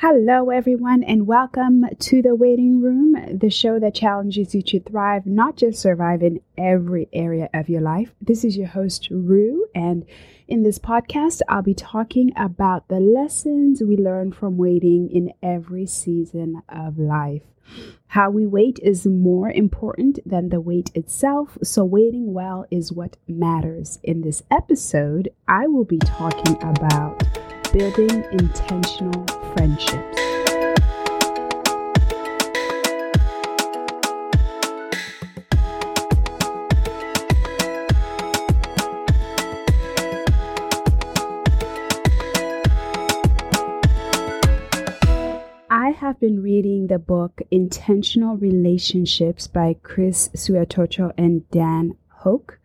Hello, everyone, and welcome to the Waiting Ruem, the show that challenges you to thrive, not just survive in every area of your life. This is your host, Rue, and in this podcast, I'll be talking about the lessons we learn from waiting in every season of life. How we wait is more important than the wait itself, so waiting well is what matters. In this episode, I will be talking about building intentional friendships. I have been reading the book Intentional Relationships by Kris Swiatocho and Dan Houk.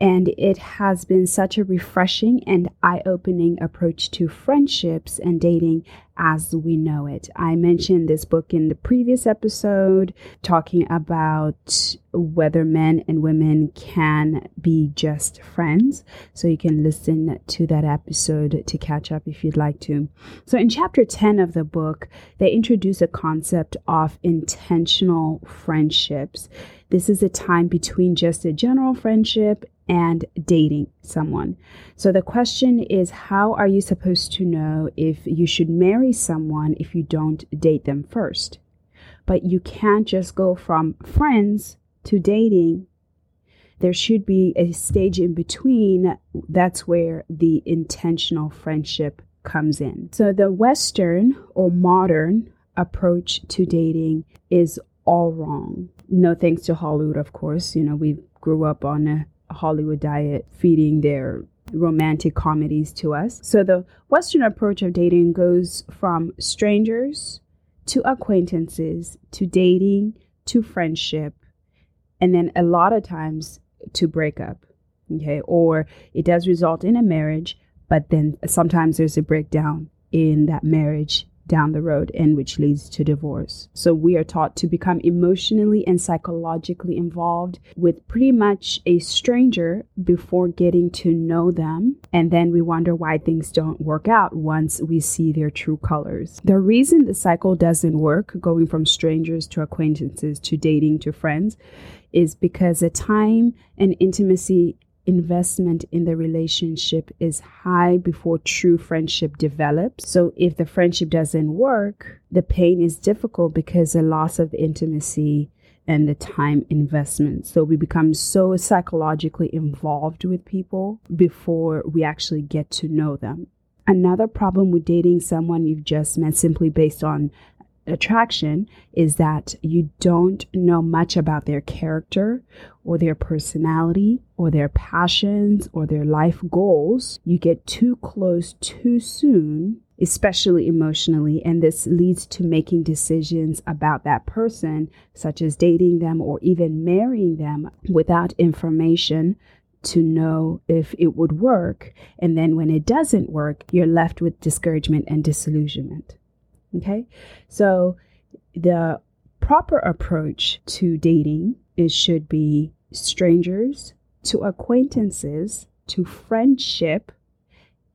And it has been such a refreshing and eye opening approach to friendships and dating as we know it. I mentioned this book in the previous episode, talking about whether men and women can be just friends. So you can listen to that episode to catch up if you'd like to. So in chapter 10 of the book, they introduce a concept of intentional friendships. This is a time between just a general friendship and dating someone. So the question is how are you supposed to know if you should marry someone if you don't date them first? But you can't just go from friends to dating. There should be a stage in between. That's where the intentional friendship comes in. So the Western or modern approach to dating is all wrong. No thanks to Hollywood, of course. You know, we grew up on a Hollywood diet feeding their romantic comedies to us. So the Western approach of dating goes from strangers to acquaintances to dating to friendship and then a lot of times to breakup. Okay, or it does result in a marriage, but then sometimes there's a breakdown in that marriage down the road and which leads to divorce. So we are taught to become emotionally and psychologically involved with pretty much a stranger before getting to know them. And then we wonder why things don't work out once we see their true colors. The reason the cycle doesn't work, going from strangers to acquaintances to dating to friends, is because the time and intimacy investment in the relationship is high before true friendship develops. So if the friendship doesn't work, the pain is difficult because the loss of intimacy and the time investment. So we become so psychologically involved with people before we actually get to know them. Another problem with dating someone you've just met simply based on attraction is that you don't know much about their character or their personality or their passions or their life goals. You get too close too soon, especially emotionally, and this leads to making decisions about that person, such as dating them or even marrying them without information to know if it would work. And then when it doesn't work, you're left with discouragement and disillusionment. Okay. So the proper approach to dating is should be strangers to acquaintances to friendship,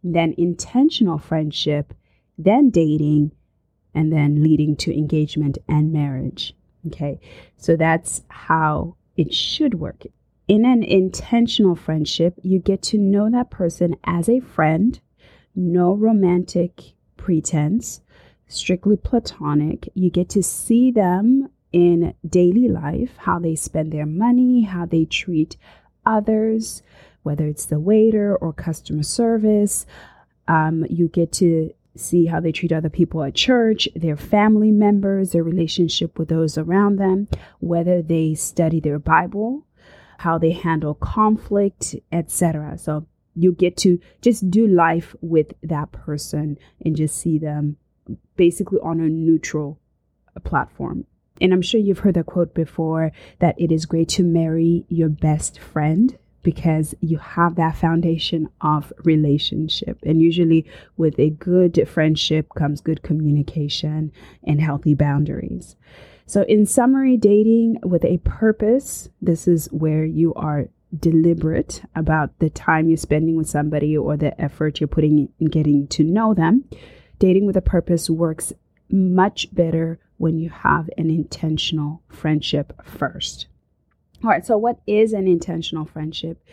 then intentional friendship, then dating, and then leading to engagement and marriage. Okay. So that's how it should work. In an intentional friendship, you get to know that person as a friend, no romantic pretense, strictly platonic. You get to see them in daily life, how they spend their money, how they treat others, whether it's the waiter or customer service. Um, you get to see how they treat other people at church, their family members, their relationship with those around them, whether they study their Bible, how they handle conflict, etc. So you get to just do life with that person and just see them basically on a neutral platform. And I'm sure you've heard the quote before that it is great to marry your best friend because you have that foundation of relationship. And usually, with a good friendship comes good communication and healthy boundaries. So, in summary, dating with a purpose, this is where you are deliberate about the time you're spending with somebody or the effort you're putting in getting to know them. Dating with a purpose works much better when you have an intentional friendship first. All right, so what is an intentional friendship?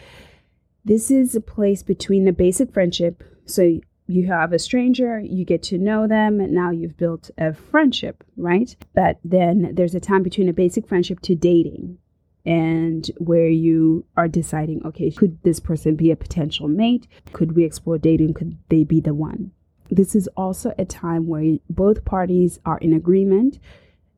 This is a place between the basic friendship. So you have a stranger, you get to know them, and now you've built a friendship, right? But then there's a time between a basic friendship to dating and where you are deciding, okay, could this person be a potential mate? Could we explore dating? Could they be the one? This is also a time where both parties are in agreement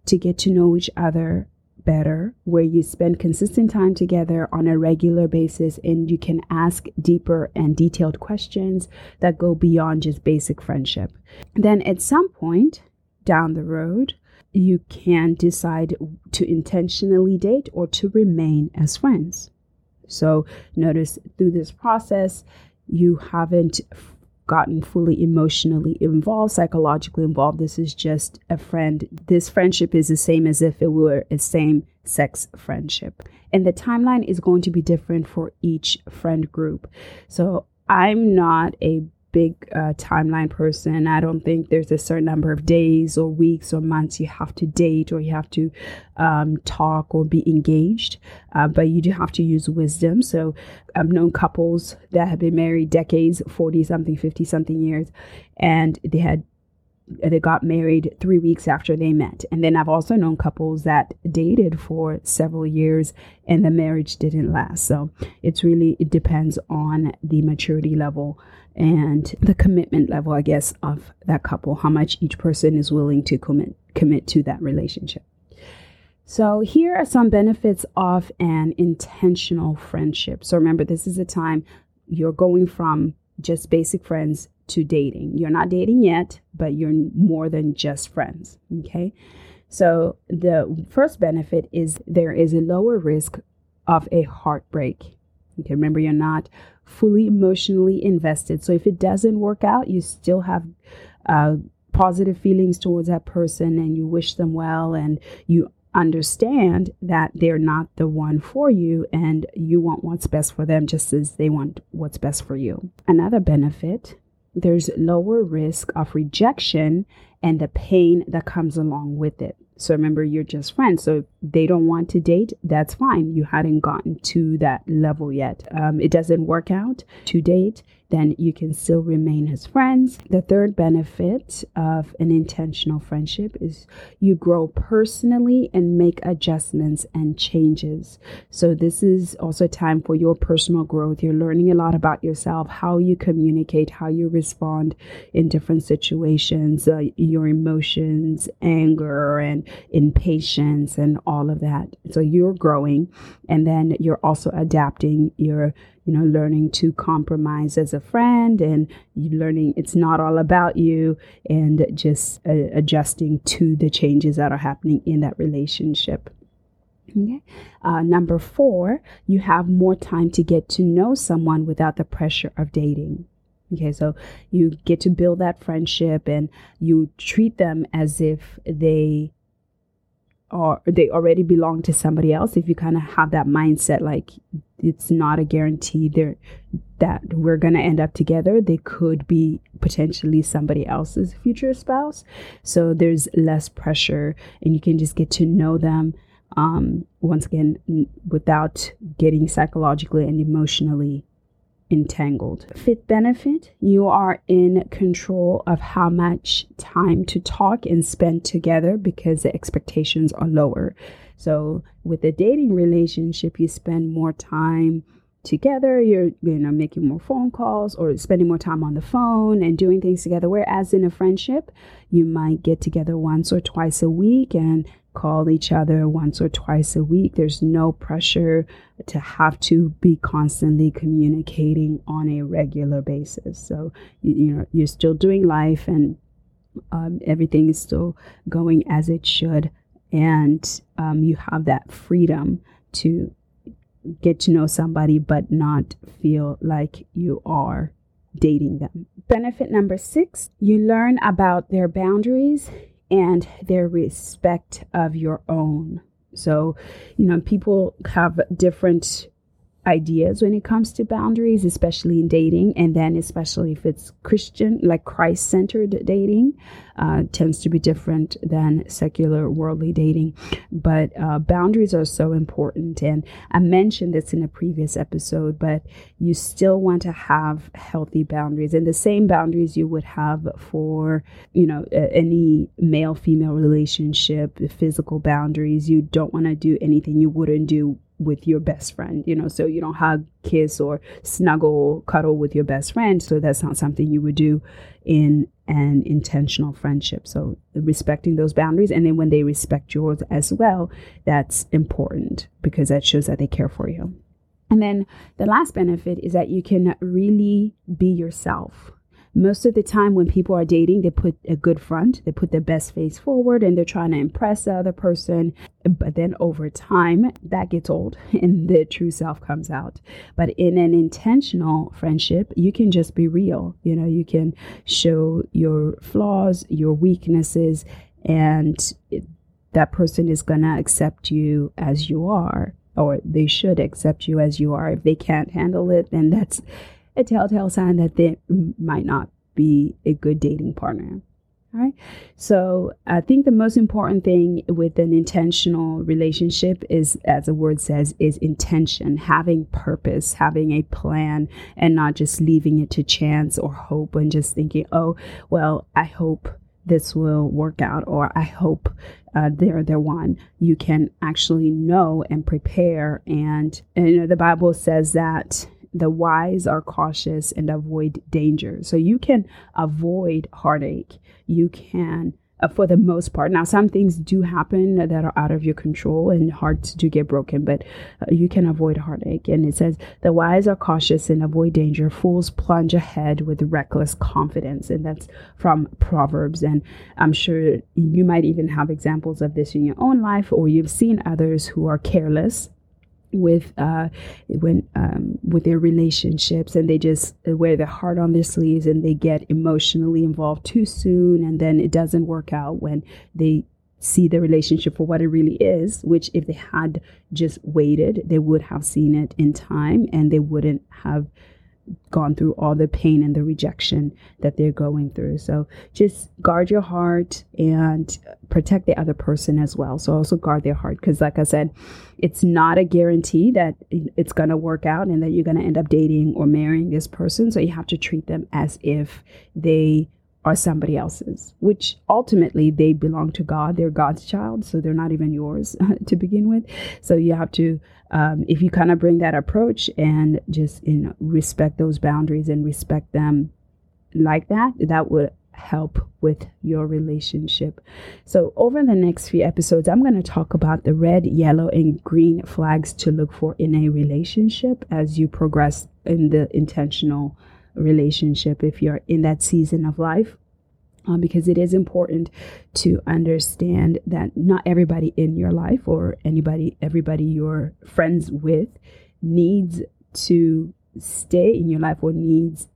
to get to know each other better, where you spend consistent time together on a regular basis and you can ask deeper and detailed questions that go beyond just basic friendship. Then at some point down the road, you can decide to intentionally date or to remain as friends. So notice through this process, you haven't gotten fully emotionally involved, psychologically involved. This is just a friend. This friendship is the same as if it were a same sex friendship. And the timeline is going to be different for each friend group. So I'm not a big uh, timeline person. I don't think there's a certain number of days or weeks or months you have to date or you have to um, talk or be engaged, uh, but you do have to use wisdom. So I've known couples that have been married decades 40 something, 50 something years, and they had they got married three weeks after they met. And then I've also known couples that dated for several years and the marriage didn't last. So it's really, it depends on the maturity level and the commitment level, I guess, of that couple, how much each person is willing to commit, commit to that relationship. So, here are some benefits of an intentional friendship. So, remember, this is a time you're going from just basic friends to dating. You're not dating yet, but you're more than just friends. Okay. So, the first benefit is there is a lower risk of a heartbreak. Okay. Remember, you're not fully emotionally invested. So, if it doesn't work out, you still have uh, positive feelings towards that person and you wish them well and you understand that they're not the one for you and you want what's best for them just as they want what's best for you. Another benefit there's lower risk of rejection and the pain that comes along with it. So remember, you're just friends. So they don't want to date, that's fine. You hadn't gotten to that level yet. Um, it doesn't work out to date, then you can still remain as friends. The third benefit of an intentional friendship is you grow personally and make adjustments and changes. So, this is also time for your personal growth. You're learning a lot about yourself, how you communicate, how you respond in different situations, uh, your emotions, anger, and impatience, and all of that. So, you're growing, and then you're also adapting. You're you know, learning to compromise as a friend and learning it's not all about you and just uh, adjusting to the changes that are happening in that relationship. Okay. Uh, number four, you have more time to get to know someone without the pressure of dating. Okay, so you get to build that friendship and you treat them as if they or they already belong to somebody else. If you kind of have that mindset like it's not a guarantee there that we're going to end up together. They could be potentially somebody else's future spouse. So there's less pressure and you can just get to know them um, once again without getting psychologically and emotionally entangled. Fifth benefit, you are in control of how much time to talk and spend together because the expectations are lower. So with a dating relationship, you spend more time together you're you know making more phone calls or spending more time on the phone and doing things together whereas in a friendship you might get together once or twice a week and call each other once or twice a week. There's no pressure to have to be constantly communicating on a regular basis. So, you, you know, you're still doing life and um, everything is still going as it should. And um, you have that freedom to get to know somebody, but not feel like you are dating them. Benefit number six, you learn about their boundaries and their respect of your own. So, you know, people have different ideas when it comes to boundaries, especially in dating, and then especially if it's Christian, like Christ centered dating, uh, tends to be different than secular worldly dating. But uh, boundaries are so important, and I mentioned this in a previous episode. But you still want to have healthy boundaries, and the same boundaries you would have for you know any male female relationship, physical boundaries. You don't want to do anything you wouldn't do with your best friend, you know, so you don't hug, kiss, or snuggle, cuddle with your best friend. So that's not something you would do in an intentional friendship. So respecting those boundaries. And then when they respect yours as well, that's important because that shows that they care for you. And then the last benefit is that you can really be yourself most of the time when people are dating they put a good front they put their best face forward and they're trying to impress the other person. But then over time that gets old and the true self comes out. But in an intentional friendship you can just be real. You know you can show your flaws your weaknesses and it, that person is going to accept you as you are or they should accept you as you are. If they can't handle it then that's a telltale sign that they might not be a good dating partner. All right. So I think the most important thing with an intentional relationship is, as the word says, is intention, having purpose, having a plan, and not just leaving it to chance or hope and just thinking, oh, well, I hope this will work out or I hope uh, they're the one. You can actually know and prepare. And, and you know, the Bible says that the wise are cautious and avoid danger. So you can avoid heartache. You can, uh, for the most part. Now, some things do happen that are out of your control and hearts do get broken, but uh, you can avoid heartache. And it says, the wise are cautious and avoid danger. Fools plunge ahead with reckless confidence. And that's from Proverbs. And I'm sure you might even have examples of this in your own life, or you've seen others who are careless with uh when um with their relationships and they just wear their heart on their sleeves and they get emotionally involved too soon and then it doesn't work out when they see the relationship for what it really is which if they had just waited they would have seen it in time and they wouldn't have gone through all the pain and the rejection that they're going through. So just guard your heart and protect the other person as well. So also guard their heart because, like I said, it's not a guarantee that it's going to work out and that you're going to end up dating or marrying this person. So you have to treat them as if they are somebody else's, which ultimately they belong to God. They're God's child, so they're not even yours to begin with. So you have to, um, if you kind of bring that approach and just you know respect those boundaries and respect them like that, that would help with your relationship. So over the next few episodes, I'm going to talk about the red, yellow, and green flags to look for in a relationship as you progress in the intentional relationship if you're in that season of life. Um, because it is important to understand that not everybody in your life or anybody, everybody you're friends with needs to stay in your life or needs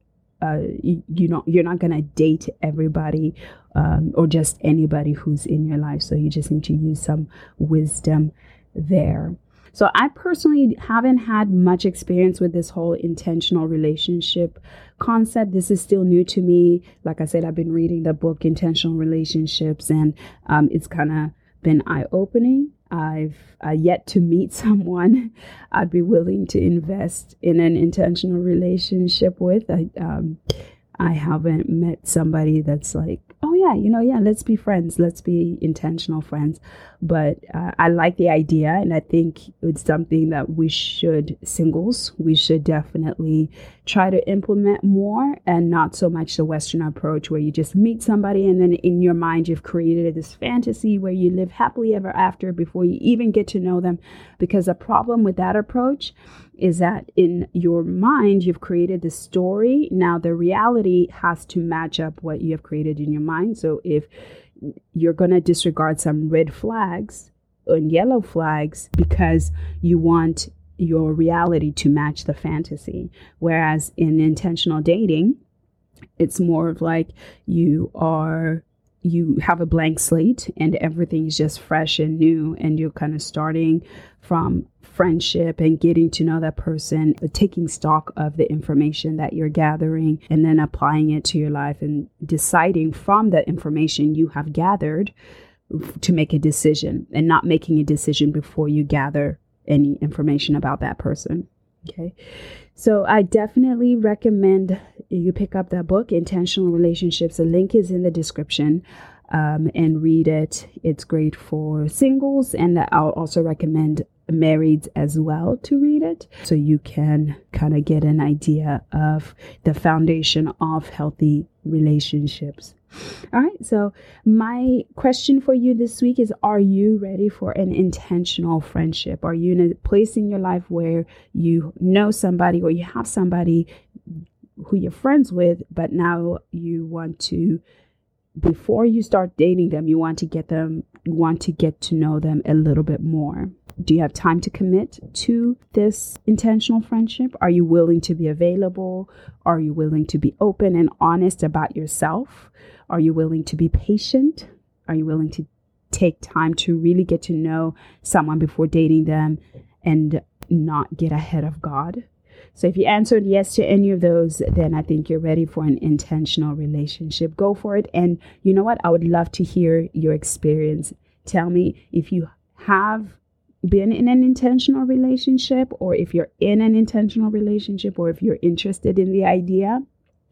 uh, you, you know you're not gonna date everybody um, or just anybody who's in your life. So you just need to use some wisdom there so I personally haven't had much experience with this whole intentional relationship concept. This is still new to me. Like I said, I've been reading the book Intentional Relationships, and um, it's kind of been eye opening. I've uh, yet to meet someone I'd be willing to invest in an intentional relationship with. I, um, I haven't met somebody that's like, oh yeah, you know, yeah, let's be friends, let's be intentional friends. But uh, I like the idea, and I think it's something that we should singles we should definitely try to implement more, and not so much the Western approach where you just meet somebody and then in your mind you've created this fantasy where you live happily ever after before you even get to know them. Because the problem with that approach is that in your mind you've created the story. Now the reality has to match up what you have created in your mind. So if you're going to disregard some red flags and yellow flags because you want your reality to match the fantasy. Whereas in intentional dating it's more of like you are you have a blank slate and everything is just fresh and new and you're kind of starting from friendship and getting to know that person, uh, taking stock of the information that you're gathering and then applying it to your life and deciding from the information you have gathered to make a decision and not making a decision before you gather any information about that person. Okay. So I definitely recommend you pick up that book, Intentional Relationships. The link is in the description. Um, and read it. It's great for singles, and I'll also recommend marrieds as well to read it so you can kind of get an idea of the foundation of healthy relationships. All right, so my question for you this week is Are you ready for an intentional friendship? Are you in a place in your life where you know somebody or you have somebody who you're friends with, but now you want to, before you start dating them, you want to get them, you want to get to know them a little bit more? Do you have time to commit to this intentional friendship? Are you willing to be available? Are you willing to be open and honest about yourself? Are you willing to be patient? Are you willing to take time to really get to know someone before dating them and not get ahead of God? So if you answered yes to any of those, then I think you're ready for an intentional relationship. Go for it. And you know what? I would love to hear your experience. Tell me if you have been in an intentional relationship or if you're in an intentional relationship or if you're interested in the idea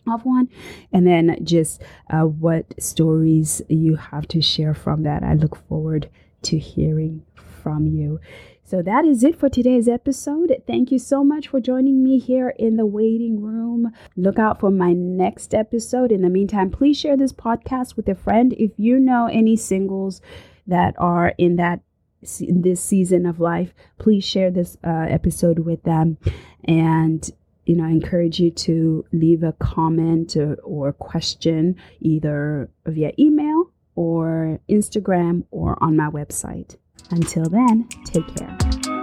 of one and then just uh, what stories you have to share from that i look forward to hearing from you so that is it for today's episode. Thank you so much for joining me here in the waiting room. Look out for my next episode. In the meantime, please share this podcast with a friend. If you know any singles that are in that in this season of life, please share this uh, episode with them. And you know, I encourage you to leave a comment or, or question either via email or Instagram or on my website. Until then, take care.